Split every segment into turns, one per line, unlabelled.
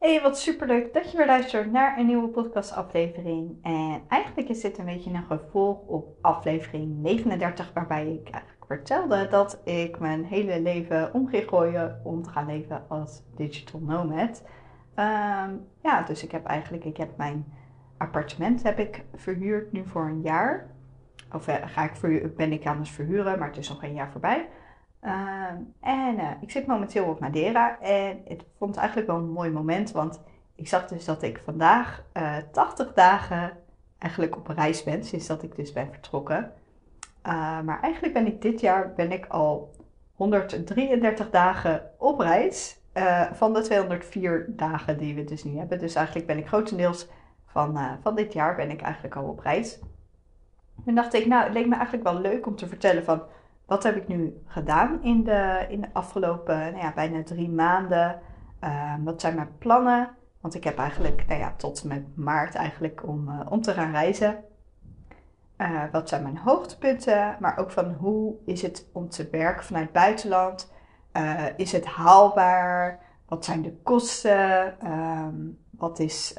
Hey, wat superleuk dat je weer luistert naar een nieuwe podcastaflevering. En eigenlijk is dit een beetje een gevolg op aflevering 39, waarbij ik eigenlijk vertelde dat ik mijn hele leven om ging gooien om te gaan leven als digital nomad. Ehm, ja, dus ik heb eigenlijk, ik heb mijn appartement heb ik verhuurd nu voor een jaar. Of eh, ga ik verhuur, ben ik aan het verhuren, maar het is nog een jaar voorbij. Ehm, en uh, ik zit momenteel op Madeira en ik vond het eigenlijk wel een mooi moment, want ik zag dus dat ik vandaag uh, eh, 80 dagen eigenlijk op reis ben, sinds dat ik dus ben vertrokken. Uh, maar eigenlijk ben ik dit jaar ben ik al 133 dagen op reis van de 204 dagen die we dus nu hebben. Dus eigenlijk ben ik grotendeels van, van dit jaar ben ik eigenlijk al op reis. En dacht ik, nou, het leek me eigenlijk wel leuk om te vertellen van wat heb ik nu gedaan in de, in de afgelopen nou ja, bijna drie maanden? Uh, wat zijn mijn plannen? Want ik heb eigenlijk nou ja, tot met maart eigenlijk om, uh, om te gaan reizen. Uh, wat zijn mijn hoogtepunten? Maar ook van hoe is het om te werken vanuit het buitenland? Eh, is het haalbaar? Wat zijn de kosten? Ehm, wat, is,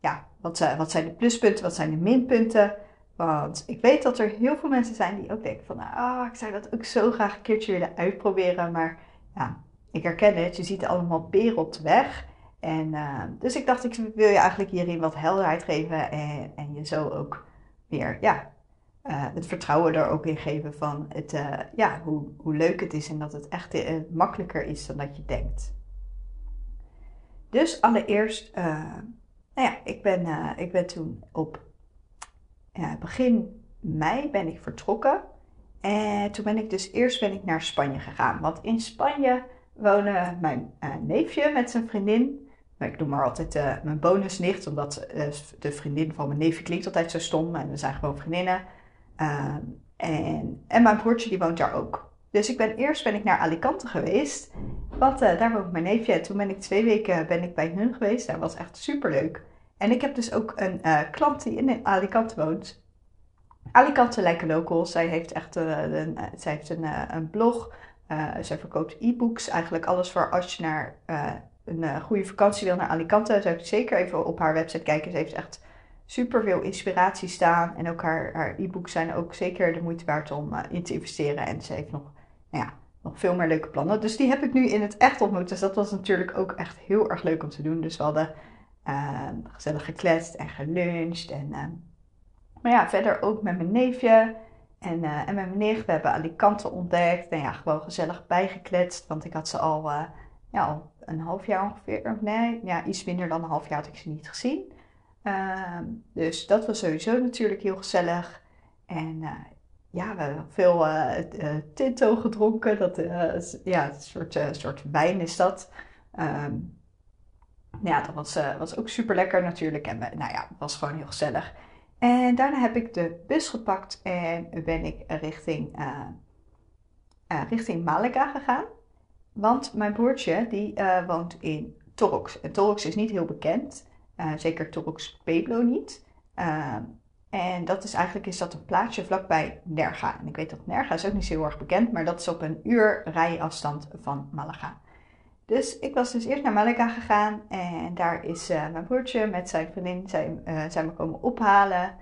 ja, wat, wat zijn de pluspunten? Wat zijn de minpunten? Want ik weet dat er heel veel mensen zijn die ook denken van, ah, ik zou dat ook zo graag een keertje willen uitproberen. Maar ja, ik herken het, je ziet allemaal peren op de weg. En uh, dus ik dacht, ik wil je eigenlijk hierin wat helderheid geven en, en je zo ook weer, ja, uh, het vertrouwen er ook in geven van het, uh, ja, hoe, hoe leuk het is en dat het echt makkelijker is dan dat je denkt. Dus allereerst, nou ja, ik ben, ik ben toen op ja, begin mei ben ik vertrokken. En toen ben ik dus eerst ben ik naar Spanje gegaan. Want in Spanje wonen mijn uh, neefje met zijn vriendin. Ik noem maar altijd uh, mijn bonusnicht, omdat de vriendin van mijn neefje klinkt altijd zo stom. En we zijn gewoon vriendinnen. Ehm, en, en mijn broertje die woont daar ook. Dus ik ben eerst ben ik naar Alicante geweest. Want daar woont mijn neefje. En toen ben ik twee weken ben ik bij hun geweest. Dat was echt super leuk. En ik heb dus ook een uh, klant die in Alicante woont. Alicante Lijken Local. Zij heeft echt uh, een, uh, zij heeft een, een blog. zij verkoopt e-books. Eigenlijk alles voor als je naar een goede vakantie wil naar Alicante. Zou ik zeker even op haar website kijken. Ze heeft echt super veel inspiratie staan. En ook haar, haar e-books zijn ook zeker de moeite waard om in te investeren. En ze heeft nog, nou ja, nog veel meer leuke plannen. Dus die heb ik nu in het echt ontmoet. Dus dat was natuurlijk ook echt heel erg leuk om te doen. Dus we hadden gezellig gekletst en geluncht. En, uh, maar ja, verder ook met mijn neefje en, uh, en met mijn nicht. We hebben Alicante ontdekt. En ja, gewoon gezellig bijgekletst. Want ik had ze al, eh, ja, een half jaar ongeveer. Nee, ja, iets minder dan een half jaar had ik ze niet gezien. Ehm, dus dat was sowieso natuurlijk heel gezellig. En ja, we hebben veel Tinto gedronken. Dat, ja, een soort, soort wijn is dat. Um, ja, dat was, uh, was ook super lekker natuurlijk. En nou ja, was gewoon heel gezellig. En daarna heb ik de bus gepakt en ben ik richting, uh, richting Malaga gegaan. Want mijn broertje die woont in Torrox. En Torrox is niet heel bekend. zeker Torrox Pueblo niet. en dat is eigenlijk is dat een plaatsje vlakbij Nerga. En ik weet dat Nerga is ook niet zo heel erg bekend. Maar dat is op een uur rijafstand van Malaga. Dus ik was dus eerst naar Malaga gegaan en daar is uh, mijn broertje met zijn vriendin zijn, uh, me komen ophalen.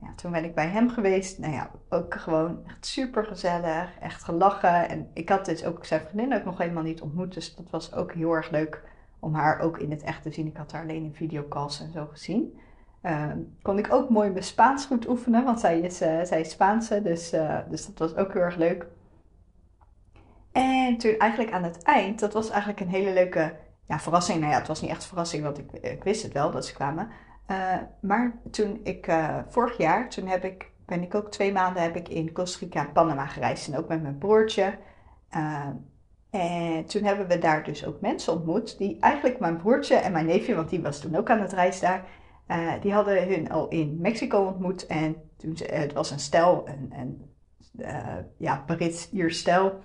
Ja, toen ben ik bij hem geweest. Nou ja, ook gewoon echt super gezellig, echt gelachen. En ik had dus ook zijn vriendin ook nog helemaal niet ontmoet, dus dat was ook heel erg leuk om haar ook in het echt te zien. Ik had haar alleen in videocalls en zo gezien. Uh, kon ik ook mooi mijn Spaans goed oefenen, want zij is, uh, zij is Spaanse, dus, dus dat was ook heel erg leuk. En toen eigenlijk aan het eind, dat was eigenlijk een hele leuke ja, verrassing. Nou ja, het was niet echt een verrassing, want ik, wist het wel dat ze kwamen. Uh, maar toen ik, uh, vorig jaar, toen heb ik, ben ik ook twee maanden heb ik in Costa Rica en Panama gereisd. En ook met mijn broertje. Uh, en toen hebben we daar dus ook mensen ontmoet die eigenlijk mijn broertje en mijn neefje, want die was toen ook aan het reizen daar, die hadden hun al in Mexico ontmoet. En toen, het was een stel, een, een ja, Brits-Iers stel.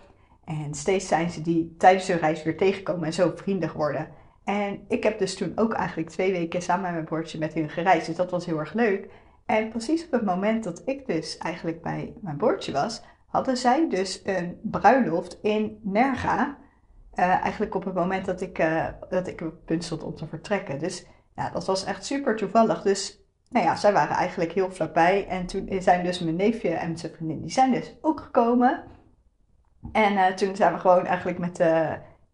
En steeds zijn ze die tijdens hun reis weer tegenkomen en zo vrienden geworden. En ik heb dus toen ook eigenlijk twee weken samen met mijn broertje met hun gereisd. Dus dat was heel erg leuk. En precies op het moment dat ik dus eigenlijk bij mijn broertje was, hadden zij dus een bruiloft in Nerga. eigenlijk op het moment dat ik, dat ik op punt stond om te vertrekken. Dus ja, dat was echt super toevallig. Dus nou ja, zij waren eigenlijk heel vlakbij. En toen zijn dus mijn neefje en zijn vriendin, die zijn dus ook gekomen. En toen zijn we gewoon eigenlijk met,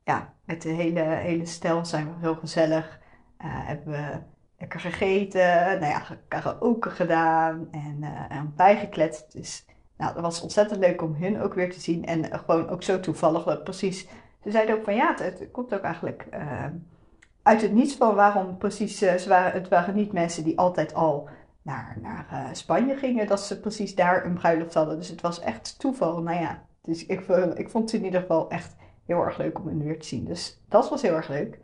ja, met de hele, hele stel zijn we heel gezellig. hebben we lekker gegeten, nou ja, karaoke gedaan en, uh, en bijgekletst. Dus nou, dat was ontzettend leuk om hun ook weer te zien. En gewoon ook zo toevallig dat precies. Ze zeiden ook van ja, het, komt ook eigenlijk uit het niets van waarom precies. Ze waren, het waren niet mensen die altijd al naar, naar Spanje gingen, dat ze precies daar een bruiloft hadden. Dus het was echt toeval. Nou ja, dus ik, ik vond het in ieder geval echt heel erg leuk om hen weer te zien. Dus dat was heel erg leuk.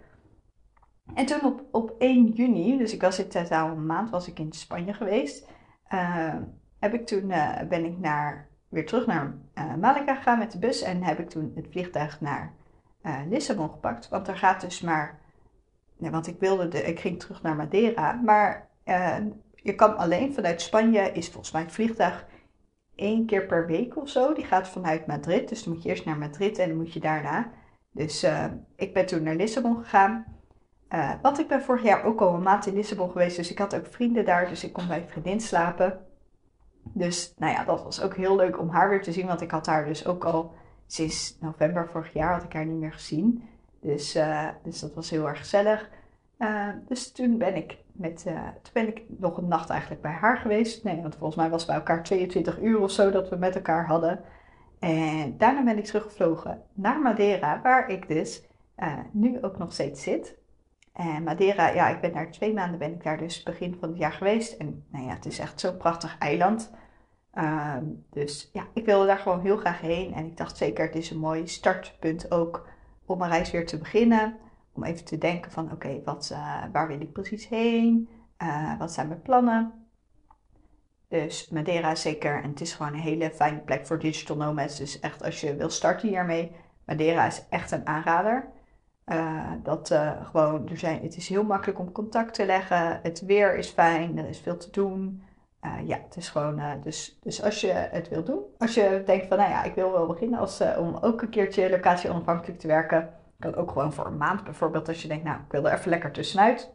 En toen op, op 1 juni, dus ik was in totaal een maand, was ik in Spanje geweest. Uh, heb ik toen, uh, ben ik naar, weer terug naar uh, Malaga gegaan met de bus. En heb ik toen het vliegtuig naar Lissabon gepakt. Want er gaat dus maar, nee, want ik wilde, de, ik ging terug naar Madeira. Maar je kan alleen vanuit Spanje, is volgens mij het vliegtuig één keer per week of zo. Die gaat vanuit Madrid. Dus dan moet je eerst naar Madrid en dan moet je daarna. Dus ik ben toen naar Lissabon gegaan. Uh, want ik ben vorig jaar ook al een maand in Lissabon geweest, dus ik had ook vrienden daar, dus ik kon bij vriendin slapen. Dus nou ja, dat was ook heel leuk om haar weer te zien, want ik had haar dus ook al sinds november vorig jaar had ik haar niet meer gezien. Dus, uh, dus dat was heel erg gezellig. Dus toen ben ik met, toen ben ik nog een nacht eigenlijk bij haar geweest. Nee, want volgens mij was het bij elkaar 22 uur of zo dat we met elkaar hadden. En daarna ben ik teruggevlogen naar Madeira, waar ik dus nu ook nog steeds zit. En Madeira, ja, ik ben daar twee maanden ben ik daar dus begin van het jaar geweest. En nou ja, het is echt zo'n prachtig eiland. Ehm, dus ja, ik wilde daar gewoon heel graag heen. En ik dacht zeker, het is een mooi startpunt ook om mijn reis weer te beginnen. Om even te denken van, oké, wat, uh, waar wil ik precies heen? Uh, wat zijn mijn plannen? Dus Madeira zeker, en het is gewoon een hele fijne plek voor digital nomads. Dus echt als je wil starten hiermee, Madeira is echt een aanrader. Uh, dat gewoon, er zijn, het is heel makkelijk om contact te leggen. Het weer is fijn, er is veel te doen. Ja, het is gewoon, dus, dus als je het wil doen, als je denkt van, nou ja, ik wil wel beginnen als, om ook een keertje locatie onafhankelijk te werken. Kan ook gewoon voor een maand bijvoorbeeld, als je denkt, nou, ik wil er even lekker tussenuit.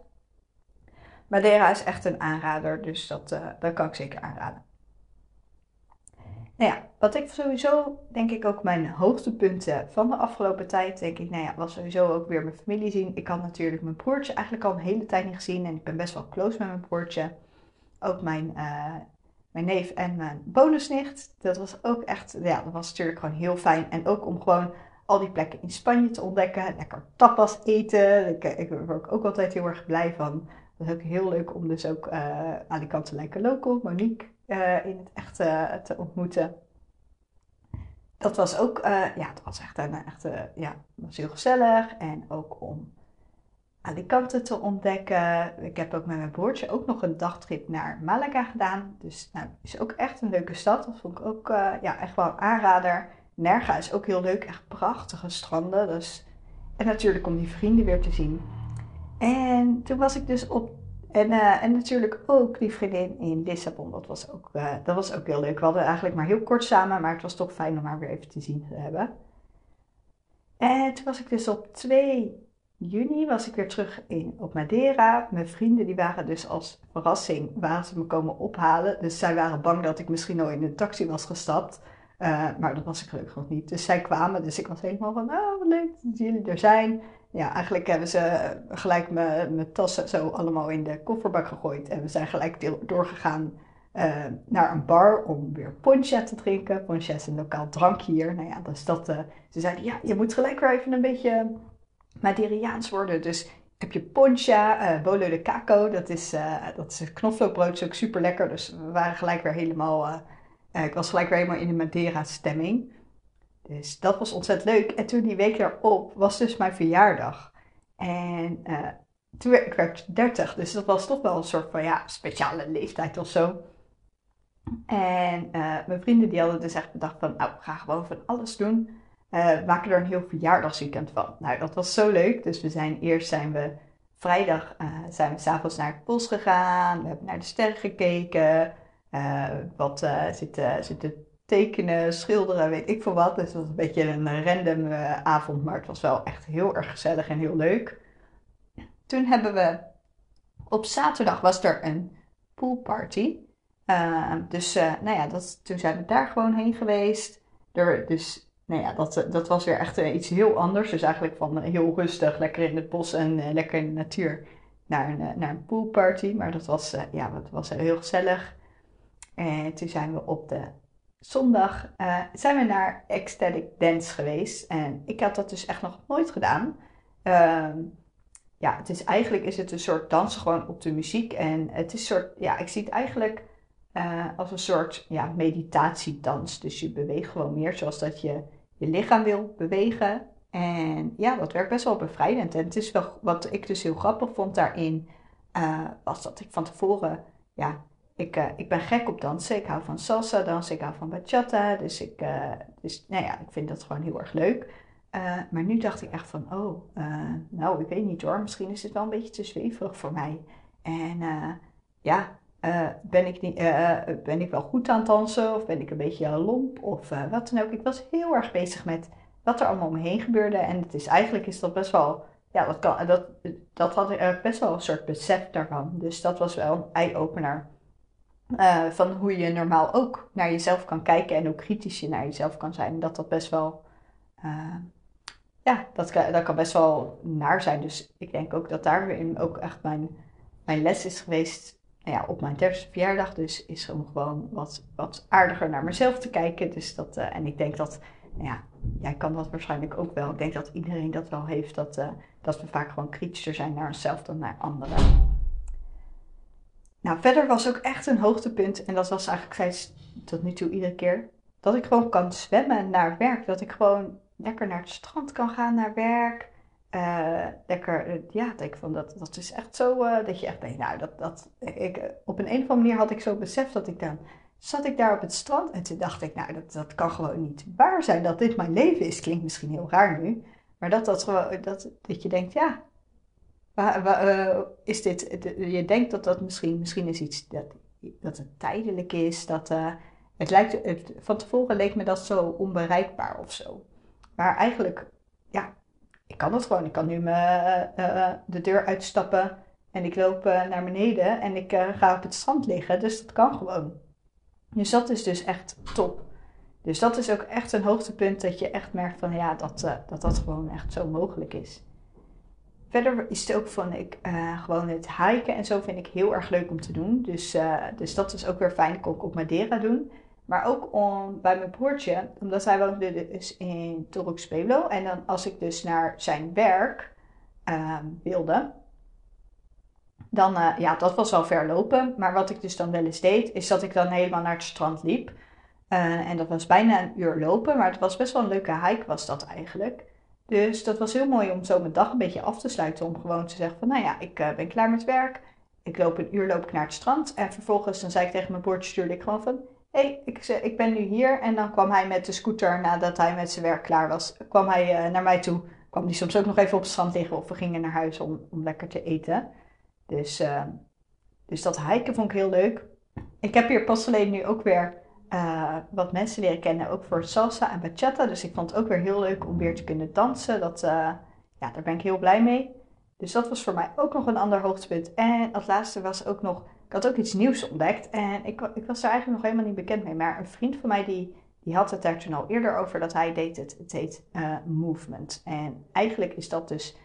Madeira is echt een aanrader, dus dat, dat kan ik zeker aanraden. Nou ja, wat ik sowieso, denk ik ook mijn hoogtepunten van de afgelopen tijd, denk ik, nou ja, was sowieso ook weer mijn familie zien. Ik had natuurlijk mijn broertje eigenlijk al een hele tijd niet gezien en ik ben best wel close met mijn broertje. Ook mijn, uh, mijn neef en mijn bonusnicht. Dat was ook echt, ja, dat was natuurlijk gewoon heel fijn. En ook om gewoon al die plekken in Spanje te ontdekken. Lekker tapas eten. Ik, ik word ook altijd heel erg blij van. Dat is ook heel leuk om dus ook uh, Alicante Lekker Local, Monique, uh, in het echt uh, te ontmoeten. Dat was ook, ja, dat was echt een echt, ja, was heel gezellig. En ook om Alicante te ontdekken. Ik heb ook met mijn broertje ook nog een dagtrip naar Malaga gedaan. Dus nou, is ook echt een leuke stad. Dat vond ik ook ja, echt wel een aanrader. Nerga is ook heel leuk, echt prachtige stranden. Dus, en natuurlijk om die vrienden weer te zien. En toen was ik dus op en, uh, en natuurlijk ook die vriendin in Lissabon. Dat was, ook, uh, dat was ook heel leuk. We hadden eigenlijk maar heel kort samen, maar het was toch fijn om haar weer even te zien te hebben. En toen was ik dus op 2 juni was ik weer terug in, op Madeira. Mijn vrienden die waren dus als verrassing, waren ze me komen ophalen. Dus zij waren bang dat ik misschien al in een taxi was gestapt. Uh, maar dat was ik gelukkig nog niet. Dus zij kwamen, dus ik was helemaal van, oh wat leuk dat jullie er zijn ja, eigenlijk hebben ze gelijk mijn, tassen zo allemaal in de kofferbak gegooid. En we zijn gelijk doorgegaan uh, naar een bar om weer poncha te drinken. Poncha is een lokaal drankje hier. Nou ja, dus dat, ze zeiden, ja, je moet gelijk weer even een beetje Maderiaans worden. Dus heb je poncha, uh, bolo de caco, dat is, dat is knoflookbrood, is ook super lekker. Dus we waren gelijk weer helemaal, ik was gelijk weer helemaal in de Madeira stemming. Dus dat was ontzettend leuk. En toen die week daarop was dus mijn verjaardag. En uh, toen werd, ik werd 30, dus dat was toch wel een soort van ja, speciale leeftijd of zo. En uh, mijn vrienden die hadden dus echt bedacht van, nou, we gaan gewoon van alles doen. Uh, maken er een heel verjaardagsweekend van. Nou, dat was zo leuk. Dus we zijn eerst zijn we vrijdag zijn we s'avonds naar het bos gegaan. We hebben naar de sterren gekeken. Wat zitten, zitten tekenen, schilderen, weet ik veel wat. Dus het was een beetje een random uh, avond, maar het was wel echt heel erg gezellig en heel leuk. Toen hebben we, op zaterdag was er een poolparty. Dus uh, nou ja, dat, toen zijn we daar gewoon heen geweest. Er, dus nou ja, dat, dat was weer echt iets heel anders. Dus eigenlijk van heel rustig, lekker in het bos en lekker in de natuur naar een, naar een poolparty. Maar dat was, ja, dat was heel gezellig. En toen zijn we op de zondag uh, zijn we naar Ecstatic Dance geweest. En ik had dat dus echt nog nooit gedaan. Uh, ja, het is eigenlijk is het een soort dansen gewoon op de muziek. En het is soort, ja, ik zie het eigenlijk uh, als een soort ja, meditatiedans. Dus je beweegt gewoon meer zoals dat je je lichaam wil bewegen. En ja, dat werkt best wel bevrijdend. En het is wel, wat ik dus heel grappig vond daarin, uh, was dat ik van tevoren, ja, ik, uh, ik ben gek op dansen. Ik hou van salsa dansen, ik hou van bachata. Dus ik, uh, nou ja, ik vind dat gewoon heel erg leuk. Uh, maar nu dacht ik echt van, oh, nou, ik weet niet hoor. Misschien is het wel een beetje te zweverig voor mij. En ja, ben, ik niet, ben ik wel goed aan dansen? Of ben ik een beetje lomp? Of wat dan ook. Ik was heel erg bezig met wat er allemaal om me heen gebeurde. En het is, eigenlijk is dat best wel ja, dat, kan, dat, dat had ik best wel een soort besef daarvan. Dus dat was wel een eye-opener. Uh, van hoe je normaal ook naar jezelf kan kijken en hoe kritisch je naar jezelf kan zijn. Dat dat best wel, uh, ja, dat, dat kan best wel naar zijn. Dus ik denk ook dat daarin ook echt mijn, mijn les is geweest. Nou ja, op mijn derde verjaardag dus is om gewoon wat, wat aardiger naar mezelf te kijken. Dus dat, uh, en ik denk dat, nou ja, jij kan dat waarschijnlijk ook wel. Ik denk dat iedereen dat wel heeft, dat, dat we vaak gewoon kritischer zijn naar onszelf dan naar anderen. Nou, verder was ook echt een hoogtepunt, en dat was eigenlijk steeds tot nu toe iedere keer, dat ik gewoon kan zwemmen naar werk. Dat ik gewoon lekker naar het strand kan gaan naar werk. Uh, lekker, uh, ja, denk van dat, dat is echt zo, uh, dat je echt denkt, nou, dat, dat, ik, op een, of andere manier had ik zo beseft dat ik dan, zat ik daar op het strand en toen dacht ik, nou, dat, dat kan gewoon niet waar zijn dat dit mijn leven is. Klinkt misschien heel raar nu, maar dat dat dat, dat je denkt, ja, uh, is dit, je denkt dat dat misschien, misschien is iets dat, dat het tijdelijk is. Dat, uh, het lijkt, het, van tevoren leek me dat zo onbereikbaar of zo. Maar eigenlijk, ja, ik kan het gewoon. Ik kan nu me, uh, de deur uitstappen en ik loop naar beneden en ik ga op het strand liggen. Dus dat kan gewoon. Dus dat is dus echt top. Dus dat is ook echt een hoogtepunt dat je echt merkt van ja, dat dat, dat gewoon echt zo mogelijk is. Verder is het ook van ik, uh, gewoon het hiken en zo vind ik heel erg leuk om te doen. Dus, uh, dus dat is ook weer fijn. Ik ook op Madeira doen. Maar ook om, bij mijn broertje, omdat hij woonde dus in Torux Pueblo. En dan als ik dus naar zijn werk uh, wilde, dan, uh, ja, dat was al ver lopen. Maar wat ik dus dan wel eens deed, is dat ik dan helemaal naar het strand liep. en dat was bijna een uur lopen, maar het was best wel een leuke hike was dat eigenlijk. Dus dat was heel mooi om zo mijn dag een beetje af te sluiten. Om gewoon te zeggen van, nou ja, ik uh, ben klaar met werk. Ik loop een uur loop ik naar het strand. En vervolgens dan zei ik tegen mijn broertje, stuurde ik gewoon van... Hé, hey, ik, ik ben nu hier. En dan kwam hij met de scooter, nadat hij met zijn werk klaar was, kwam hij uh, naar mij toe. Kwam hij soms ook nog even op het strand liggen of we gingen naar huis om, om lekker te eten. Dus, dus dat hiken vond ik heel leuk. Ik heb hier pas alleen nu ook weer uh, wat mensen leren kennen, ook voor salsa en bachata. Dus ik vond het ook weer heel leuk om weer te kunnen dansen. Dat, uh, ja, daar ben ik heel blij mee. Dus dat was voor mij ook nog een ander hoogtepunt. En als laatste was ook nog, ik had ook iets nieuws ontdekt. En ik, ik was daar eigenlijk nog helemaal niet bekend mee. Maar een vriend van mij die, die had het daar toen al eerder over dat hij deed het. Het heet uh, movement. En eigenlijk is dat dus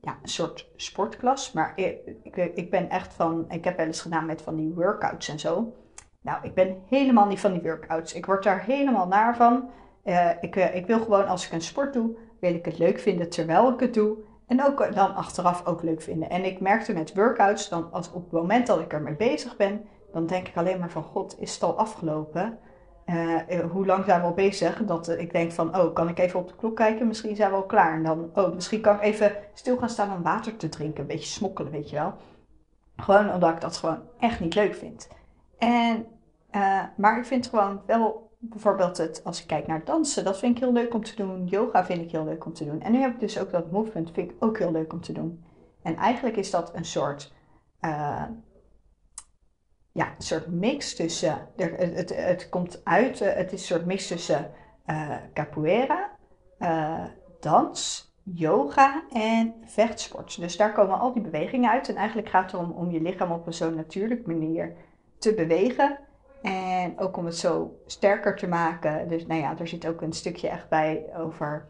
ja, een soort sportklas. Maar ik, ik, ik ben echt van, ik heb wel eens gedaan met van die workouts en zo. Nou, ik ben helemaal niet van die workouts. Ik word daar helemaal naar van. Uh, ik, uh, ik wil gewoon als ik een sport doe, wil ik het leuk vinden terwijl ik het doe. En ook dan achteraf ook leuk vinden. En ik merkte met workouts, dan als op het moment dat ik ermee bezig ben, dan denk ik alleen maar van god, is het al afgelopen? Hoe lang zijn we al bezig? Dat ik denk van, oh, kan ik even op de klok kijken? Misschien zijn we al klaar. En dan, oh, misschien kan ik even stil gaan staan om water te drinken. Een beetje smokkelen, weet je wel. Gewoon omdat ik dat gewoon echt niet leuk vind. En, uh, maar ik vind gewoon wel bijvoorbeeld het, als ik kijk naar dansen, dat vind ik heel leuk om te doen. Yoga vind ik heel leuk om te doen. En nu heb ik dus ook dat movement, vind ik ook heel leuk om te doen. En eigenlijk is dat een soort, uh, ja, een soort mix tussen, het, het, komt uit, het is een soort mix tussen capoeira, dans, yoga en vechtsport. Dus daar komen al die bewegingen uit. En eigenlijk gaat het erom om je lichaam op een zo natuurlijke manier te bewegen. En ook om het zo sterker te maken. Dus nou ja, er zit ook een stukje echt bij over,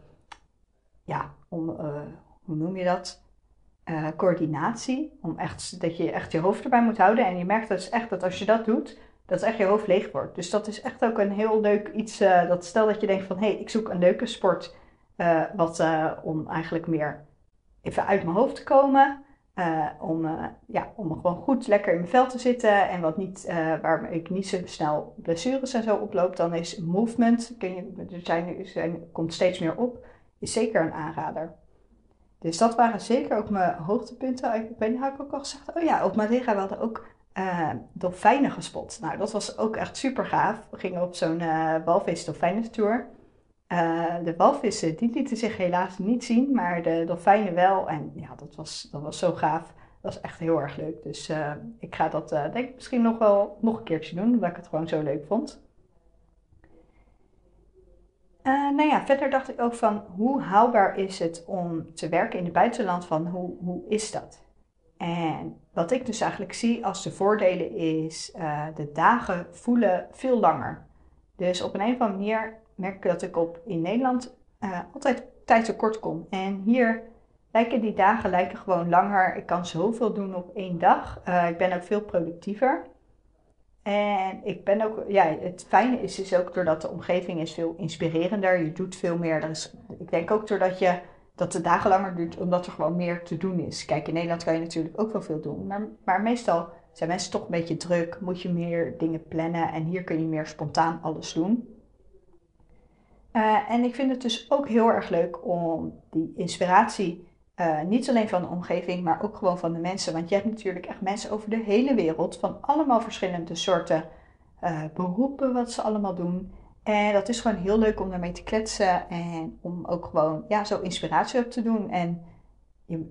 ja, om, uh, hoe noem je dat? Uh, coördinatie. Om echt, dat je echt je hoofd erbij moet houden. En je merkt dus echt dat als je dat doet, dat echt je hoofd leeg wordt. Dus dat is echt ook een heel leuk iets. Uh, dat stel dat je denkt van, hé, hey, ik zoek een leuke sport wat, om eigenlijk meer even uit mijn hoofd te komen. Uh, om, ja, om gewoon goed lekker in mijn vel te zitten en wat niet, waar ik niet zo snel blessures en zo oploop, dan is movement, kun je, er zijn, zijn, komt steeds meer op, is zeker een aanrader. Dus dat waren zeker ook mijn hoogtepunten. Ik weet niet, had ik ook al gezegd, oh ja, op Madeira hadden ook dolfijnen gespot. Nou, dat was ook echt super gaaf. We gingen op zo'n walvis dolfijnentour. Uh, de walvissen die lieten zich helaas niet zien, maar de dolfijnen wel. En ja, dat was, dat was zo gaaf. Dat was echt heel erg leuk. Dus uh, ik ga dat uh, denk ik misschien nog wel nog een keertje doen, omdat ik het gewoon zo leuk vond. nou ja, verder dacht ik ook van hoe haalbaar is het om te werken in het buitenland? Van hoe, hoe is dat? En wat ik dus eigenlijk zie als de voordelen is, de dagen voelen veel langer. Dus op een of andere manier merk ik dat ik op, in Nederland uh, altijd tijd tekort kom. En hier lijken die dagen lijken gewoon langer. Ik kan zoveel doen op één dag. Uh, ik ben ook veel productiever. En ik ben ook, ja, het fijne is dus ook doordat de omgeving is veel inspirerender. Je doet veel meer. is, ik denk ook doordat je, dat de dagen langer duurt, omdat er gewoon meer te doen is. Kijk, in Nederland kan je natuurlijk ook wel veel doen. Maar, maar meestal zijn mensen toch een beetje druk. Moet je meer dingen plannen. En hier kun je meer spontaan alles doen. Uh, en ik vind het dus ook heel erg leuk om die inspiratie, uh, niet alleen van de omgeving, maar ook gewoon van de mensen. Want je hebt natuurlijk echt mensen over de hele wereld van allemaal verschillende soorten uh, beroepen, wat ze allemaal doen. En dat is gewoon heel leuk om daarmee te kletsen en om ook gewoon ja, zo inspiratie op te doen. En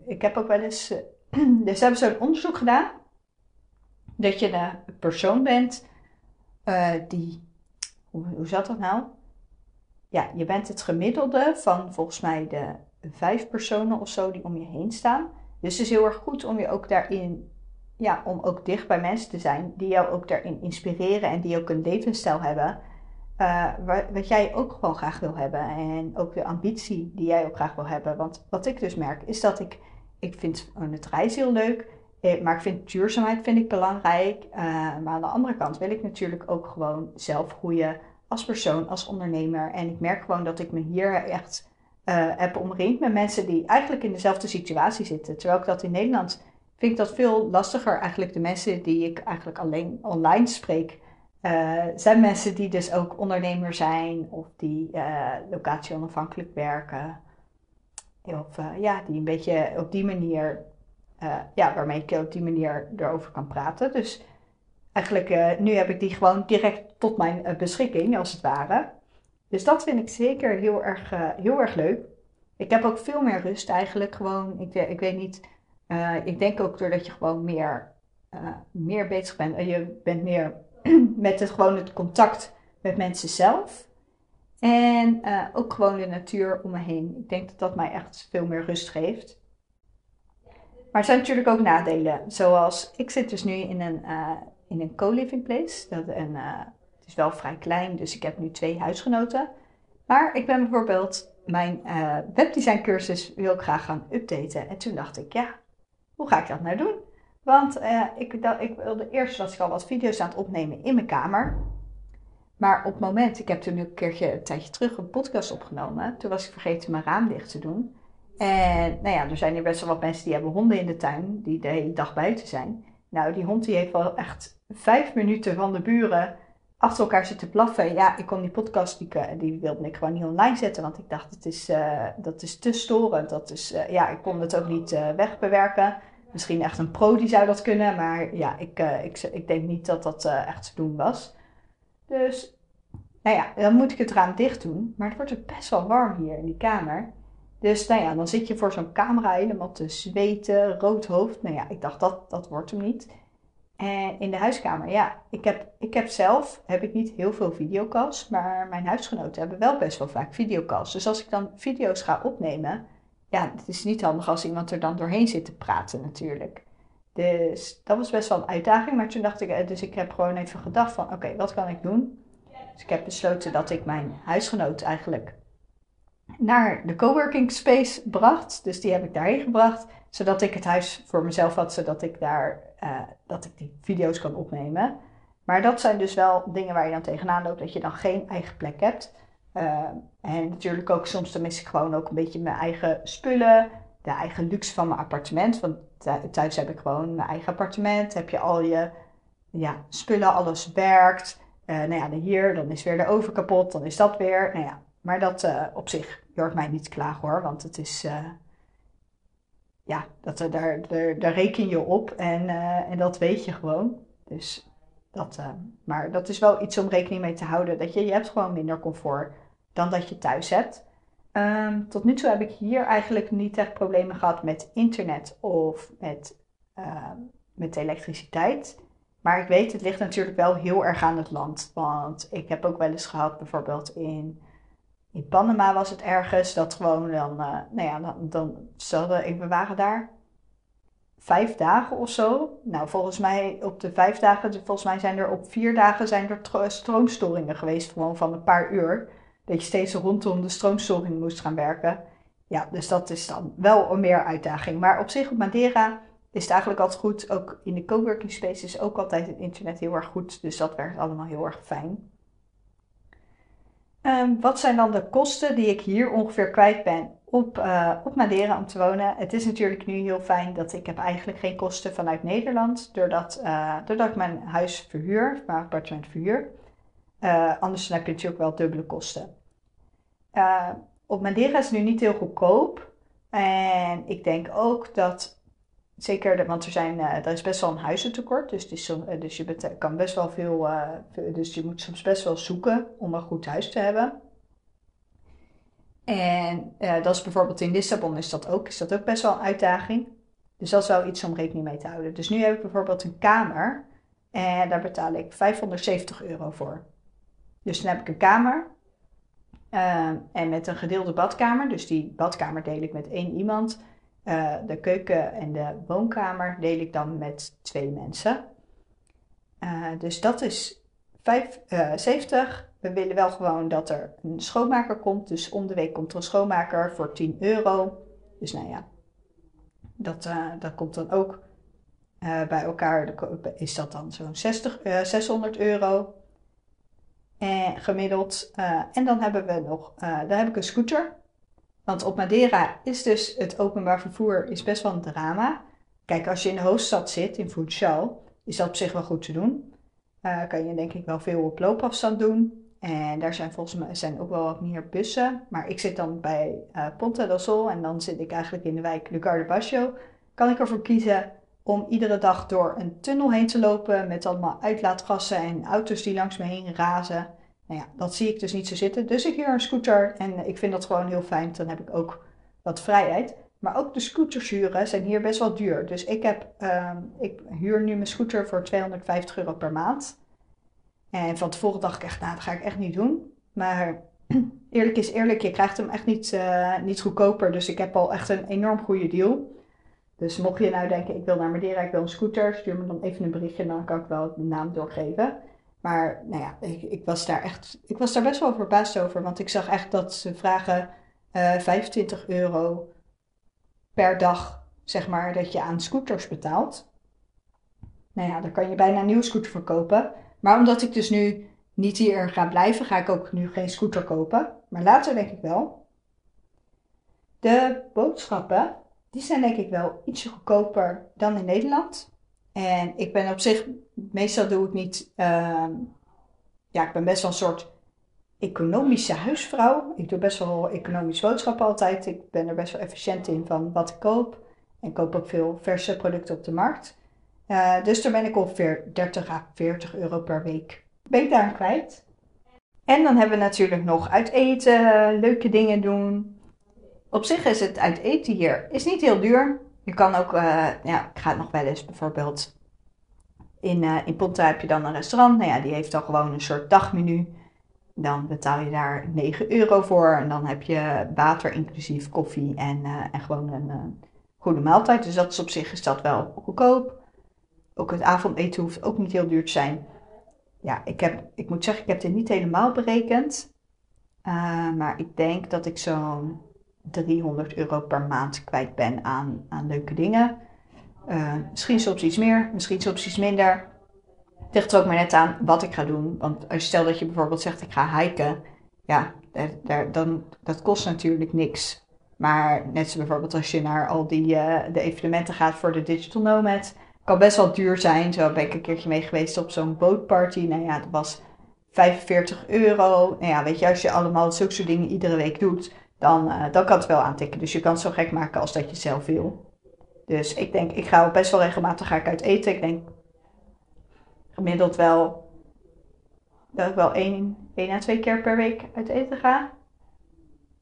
ik heb ook wel eens, dus ze hebben zo'n onderzoek gedaan, dat je de persoon bent die, hoe, hoe zat dat nou? Ja, je bent het gemiddelde van volgens mij de vijf personen of zo die om je heen staan. Dus het is heel erg goed om je ook daarin, ja, om ook dicht bij mensen te zijn die jou ook daarin inspireren en die ook een levensstijl hebben. Uh, wat jij ook gewoon graag wil hebben. En ook de ambitie die jij ook graag wil hebben. Want wat ik dus merk is dat ik, ik vind het reizen heel leuk. Eh, maar ik vind duurzaamheid vind ik belangrijk. Uh, maar aan de andere kant wil ik natuurlijk ook gewoon zelf groeien als persoon, als ondernemer. En ik merk gewoon dat ik me hier echt uh, heb omringd met mensen die eigenlijk in dezelfde situatie zitten. Terwijl ik dat in Nederland vind ik dat veel lastiger. Eigenlijk de mensen die ik eigenlijk alleen online spreek, uh, zijn mensen die dus ook ondernemer zijn of die uh, locatie onafhankelijk werken. Of ja, die een beetje op die manier, ja, waarmee ik op die manier erover kan praten. Dus eigenlijk, uh, nu heb ik die gewoon direct tot mijn uh, beschikking, als het ware. Dus dat vind ik zeker heel erg, uh, heel erg leuk. Ik heb ook veel meer rust eigenlijk. Gewoon, ik, ik weet niet, ik denk ook doordat je gewoon meer, meer bezig bent. En je bent meer met het, gewoon het contact met mensen zelf. En ook gewoon de natuur om me heen. Ik denk dat dat mij echt veel meer rust geeft. Maar er zijn natuurlijk ook nadelen. Zoals, ik zit dus nu in een in een co-living place. Dat, en, uh, het is wel vrij klein, dus ik heb nu twee huisgenoten. Maar ik ben bijvoorbeeld mijn uh, webdesign cursus wil ik graag gaan updaten. En toen dacht ik, ja, hoe ga ik dat nou doen? Want uh, ik, ik wilde eerst was ik al wat video's aan het opnemen in mijn kamer. Maar op het moment, ik heb toen een keertje een tijdje terug een podcast opgenomen. Toen was ik vergeten mijn raam dicht te doen. En nou ja, er zijn hier best wel wat mensen die hebben honden in de tuin, die de hele dag buiten zijn. Nou, die hond die heeft wel echt vijf minuten van de buren achter elkaar zitten blaffen. Ja, ik kon die podcast, die, eh, die wilde ik gewoon niet online zetten. Want ik dacht, het is, uh, dat is te storend. Dat is, uh, ja, ik kon het ook niet uh, wegbewerken. Misschien echt een pro die zou dat kunnen. Maar ja, ik, ik, ik denk niet dat dat echt te doen was. Dus, nou ja, dan moet ik het raam dicht doen. Maar het wordt er best wel warm hier in die kamer. Dus nou ja, dan zit je voor zo'n camera helemaal te zweten, rood hoofd. Nou ja, ik dacht, dat, dat wordt hem niet. En in de huiskamer, ja, ik heb, ik heb zelf heb ik niet heel veel videocalls, maar mijn huisgenoten hebben wel best wel vaak videocalls. Dus als ik dan video's ga opnemen, ja, het is niet handig als iemand er dan doorheen zit te praten natuurlijk. Dus dat was best wel een uitdaging. Maar toen dacht ik, eh, dus ik heb gewoon even gedacht van, oké, wat kan ik doen? Dus ik heb besloten dat ik mijn huisgenoot eigenlijk naar de coworking space bracht. Dus die heb ik daarheen gebracht, zodat ik het huis voor mezelf had, zodat ik daar, uh, dat ik die video's kan opnemen. Maar dat zijn dus wel dingen waar je dan tegenaan loopt, dat je dan geen eigen plek hebt. Uh, en natuurlijk ook soms dan mis ik gewoon ook een beetje mijn eigen spullen, de eigen luxe van mijn appartement. Want thuis heb ik gewoon mijn eigen appartement, heb je al je ja, spullen, alles werkt. Uh, nou ja, hier, dan is weer de oven kapot, dan is dat weer. Nou ja, maar dat op zich, hoort mij niet klagen hoor, want het is, uh, ja, dat, daar, daar, daar reken je op en, en dat weet je gewoon. Dus dat, maar dat is wel iets om rekening mee te houden, dat je, je hebt gewoon minder comfort dan dat je thuis hebt. Um, tot nu toe heb ik hier eigenlijk niet echt problemen gehad met internet of met, uh, met elektriciteit. Maar ik weet, het ligt natuurlijk wel heel erg aan het land. Want ik heb ook wel eens gehad, bijvoorbeeld in, in Panama was het ergens, dat gewoon dan, uh, nou ja, dan, dan stelde we waren daar vijf dagen of zo. Nou, volgens mij op de vijf dagen, volgens mij zijn er op vier dagen zijn er stroomstoringen geweest, gewoon van een paar uur dat je steeds rondom de stroomstoring moest gaan werken. Ja, dus dat is dan wel een meer uitdaging. Maar op zich op Madeira is het eigenlijk altijd goed. Ook in de coworking space is ook altijd het internet heel erg goed. Dus dat werkt allemaal heel erg fijn. Um, wat zijn dan de kosten die ik hier ongeveer kwijt ben op, uh, op Madeira om te wonen? Het is natuurlijk nu heel fijn dat ik heb eigenlijk geen kosten vanuit Nederland. Doordat, uh, doordat ik mijn huis verhuur, mijn appartement verhuur. Uh, anders heb je natuurlijk wel dubbele kosten. Op Madeira is het nu niet heel goedkoop. En ik denk ook dat, zeker, want er, zijn, uh, er is best wel een huizentekort. Dus, is zo, dus je kan best wel veel, dus je moet soms best wel zoeken om een goed huis te hebben. En dat is bijvoorbeeld in Lissabon is dat, ook, is dat ook best wel een uitdaging. Dus dat is wel iets om rekening mee te houden. Dus nu heb ik bijvoorbeeld een kamer en daar betaal ik 570 euro voor. Dus dan heb ik een kamer uh, en met een gedeelde badkamer. Dus die badkamer deel ik met één iemand. Uh, de keuken en de woonkamer deel ik dan met twee mensen. Uh, dus dat is 70. We willen wel gewoon dat er een schoonmaker komt. Dus om de week komt er een schoonmaker voor 10 euro. Dus nou ja, dat, dat komt dan ook bij elkaar. Is dat dan zo'n 600 euro. Eh, gemiddeld. En dan hebben we nog, daar heb ik een scooter. Want op Madeira is dus het openbaar vervoer is best wel een drama. Kijk, als je in de hoofdstad zit, in Funchal, is dat op zich wel goed te doen. Uh, kan je denk ik wel veel op loopafstand doen. En daar zijn volgens mij zijn ook wel wat meer bussen. Maar ik zit dan bij uh, Ponta del Sol en dan zit ik eigenlijk in de wijk Lugar de Basio. Kan ik ervoor kiezen om iedere dag door een tunnel heen te lopen met allemaal uitlaatgassen en auto's die langs me heen razen. Nou ja, dat zie ik dus niet zo zitten. Dus ik huur een scooter en ik vind dat gewoon heel fijn. Dan heb ik ook wat vrijheid. Maar ook de scooters huren zijn hier best wel duur. Dus ik, heb, uh, ik huur nu mijn scooter voor 250 euro per maand. En van tevoren dacht ik echt, nou dat ga ik echt niet doen. Maar eerlijk is eerlijk, je krijgt hem echt niet, uh, niet goedkoper. Dus ik heb al echt een enorm goede deal. Dus mocht je nou denken, ik wil naar Madeira, ik wil een scooter, stuur me dan even een berichtje en dan kan ik wel de naam doorgeven. Maar nou ja, ik, ik, was daar echt, ik was daar best wel verbaasd over, want ik zag echt dat ze vragen uh, eh, 25 euro per dag, zeg maar, dat je aan scooters betaalt. Nou ja, dan kan je bijna een nieuwe scooter verkopen. Maar omdat ik dus nu niet hier ga blijven, ga ik ook nu geen scooter kopen. Maar later denk ik wel. De boodschappen die zijn denk ik wel ietsje goedkoper dan in Nederland. En ik ben op zich, meestal doe ik niet, uh, ja, ik ben best wel een soort economische huisvrouw. Ik doe best wel economische boodschappen altijd. Ik ben er best wel efficiënt in van wat ik koop. En koop ook veel verse producten op de markt. Uh, dus daar ben ik ongeveer 30 à 40 euro per week. Ben ik daar aan kwijt. En dan hebben we natuurlijk nog uit eten, leuke dingen doen op zich is het uit eten hier is niet heel duur. Je kan ook, uh, ja, ik ga nog wel eens bijvoorbeeld In, uh, in Ponta heb je dan een restaurant. Nou ja, die heeft dan gewoon een soort dagmenu. Dan betaal je daar 9 euro voor. En dan heb je water inclusief koffie en, uh, en gewoon een goede maaltijd. Dus dat is op zich is dat wel goedkoop. Ook het avondeten hoeft ook niet heel duur te zijn. Ja, ik, heb, ik moet zeggen, ik heb dit niet helemaal berekend. Maar ik denk dat ik zo'n 300 euro per maand kwijt ben aan, aan leuke dingen. Uh, misschien soms iets meer, misschien soms iets minder. Het ligt er ook maar net aan wat ik ga doen. Want als stel dat je bijvoorbeeld zegt ik ga hiken. Ja, daar, dan, dat kost natuurlijk niks. Maar net zoals bijvoorbeeld als je naar al die uh, de evenementen gaat voor de Digital Nomad. Kan best wel duur zijn. Zo ben ik een keertje mee geweest op zo'n bootparty. Nou ja, dat was 45 euro. Nou ja, weet je, als je allemaal zulke soort dingen iedere week doet, dan, uh, dan kan het wel aantikken. Dus je kan het zo gek maken als dat je zelf wil. Dus ik denk, ik ga best wel regelmatig ga ik uit eten. Ik denk gemiddeld wel dat ik wel één, één à twee keer per week uit eten ga.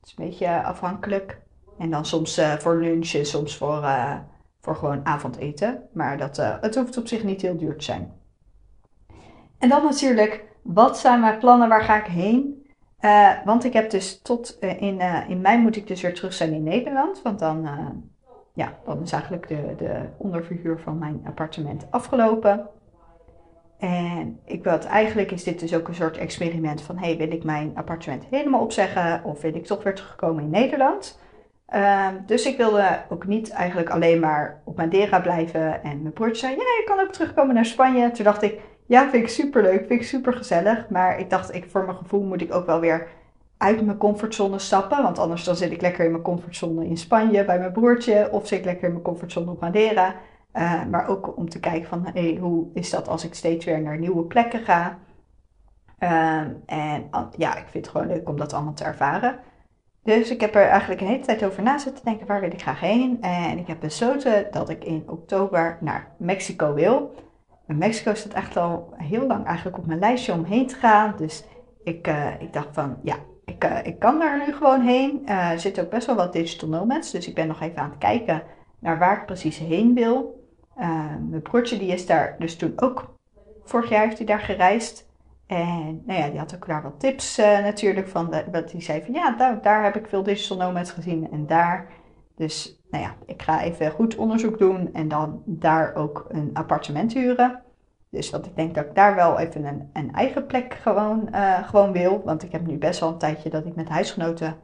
Het is een beetje afhankelijk. En dan soms uh, voor lunch en soms voor, uh, voor gewoon avondeten. Maar dat, het hoeft op zich niet heel duur te zijn. En dan natuurlijk, wat zijn mijn plannen? Waar ga ik heen? Want ik heb dus tot in, in mei moet ik dus weer terug zijn in Nederland. Want dan, ja, dan is eigenlijk de, de onderverhuur van mijn appartement afgelopen. En ik wil eigenlijk is dit dus ook een soort experiment van, hey, wil ik mijn appartement helemaal opzeggen of wil ik toch weer terugkomen in Nederland? Uh, dus ik wilde ook niet eigenlijk alleen maar op Madeira blijven. En mijn broertje zei, ja, je kan ook terugkomen naar Spanje. Toen dacht ik, ja, vind ik super leuk, vind ik super gezellig. Maar ik dacht, ik, voor mijn gevoel moet ik ook wel weer uit mijn comfortzone stappen. Want anders dan zit ik lekker in mijn comfortzone in Spanje bij mijn broertje. Of zit ik lekker in mijn comfortzone op Madeira. Uh, maar ook om te kijken van hey, hoe is dat als ik steeds weer naar nieuwe plekken ga. Uh, en ja, ik vind het gewoon leuk om dat allemaal te ervaren. Dus ik heb er eigenlijk een hele tijd over na zitten denken, waar wil ik graag heen? En ik heb besloten dat ik in oktober naar Mexico wil. En Mexico staat echt al heel lang eigenlijk op mijn lijstje om heen te gaan. Dus ik, uh, ik dacht van, ja, ik, uh, ik kan daar nu gewoon heen. Uh, er zitten ook best wel wat digital nomads, dus ik ben nog even aan het kijken naar waar ik precies heen wil. mijn broertje die is daar dus toen ook, vorig jaar heeft hij daar gereisd. En nou ja, die had ook daar wat tips natuurlijk van. Dat hij zei van ja, daar, daar heb ik veel digital nomads gezien en daar. Dus nou ja, ik ga even goed onderzoek doen en dan daar ook een appartement huren. Dus want ik denk dat ik daar wel even een, een eigen plek gewoon, uh, gewoon wil. Want ik heb nu best wel een tijdje dat ik met huisgenoten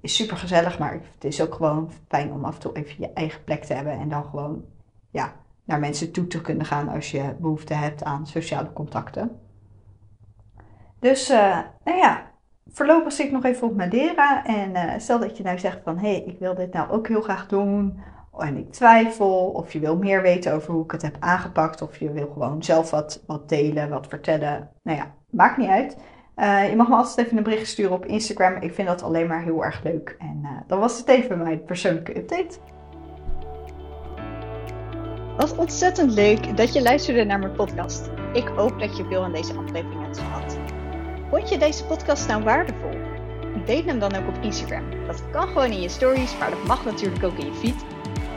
is super gezellig. Maar het is ook gewoon fijn om af en toe even je eigen plek te hebben. En dan gewoon ja, naar mensen toe te kunnen gaan als je behoefte hebt aan sociale contacten. Dus uh, nou ja, voorlopig zit ik nog even op Madeira. En uh, stel dat je nou zegt van, hé, hey, ik wil dit nou ook heel graag doen. En ik twijfel, of je wil meer weten over hoe ik het heb aangepakt. Of je wil gewoon zelf wat, wat delen, wat vertellen. Nou ja, maakt niet uit. Uh, je mag me altijd even een bericht sturen op Instagram. Ik vind dat alleen maar heel erg leuk. En uh, dan was het even mijn persoonlijke update. Wat ontzettend leuk dat je luisterde naar mijn podcast. Ik hoop dat je veel aan deze aflevering hebt gehad. Vond je deze podcast nou waardevol? Deel hem dan ook op Instagram. Dat kan gewoon in je stories, maar dat mag natuurlijk ook in je feed.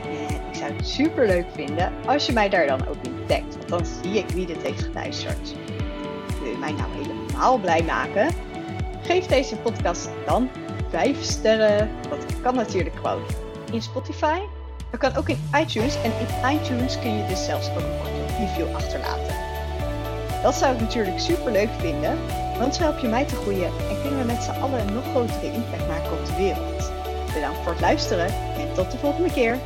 En ik zou het super leuk vinden als je mij daar dan ook in tagt, want dan zie ik wie dit heeft geluisterd. Wil je mij nou helemaal blij maken? Geef deze podcast dan 5 sterren. Dat kan natuurlijk gewoon in Spotify. Dat kan ook in iTunes. En in iTunes kun je dus zelfs ook een review achterlaten. Dat zou ik natuurlijk super leuk vinden. Want zo help je mij te groeien en kunnen we met z'n allen een nog grotere impact maken op de wereld. Bedankt voor het luisteren en tot de volgende keer.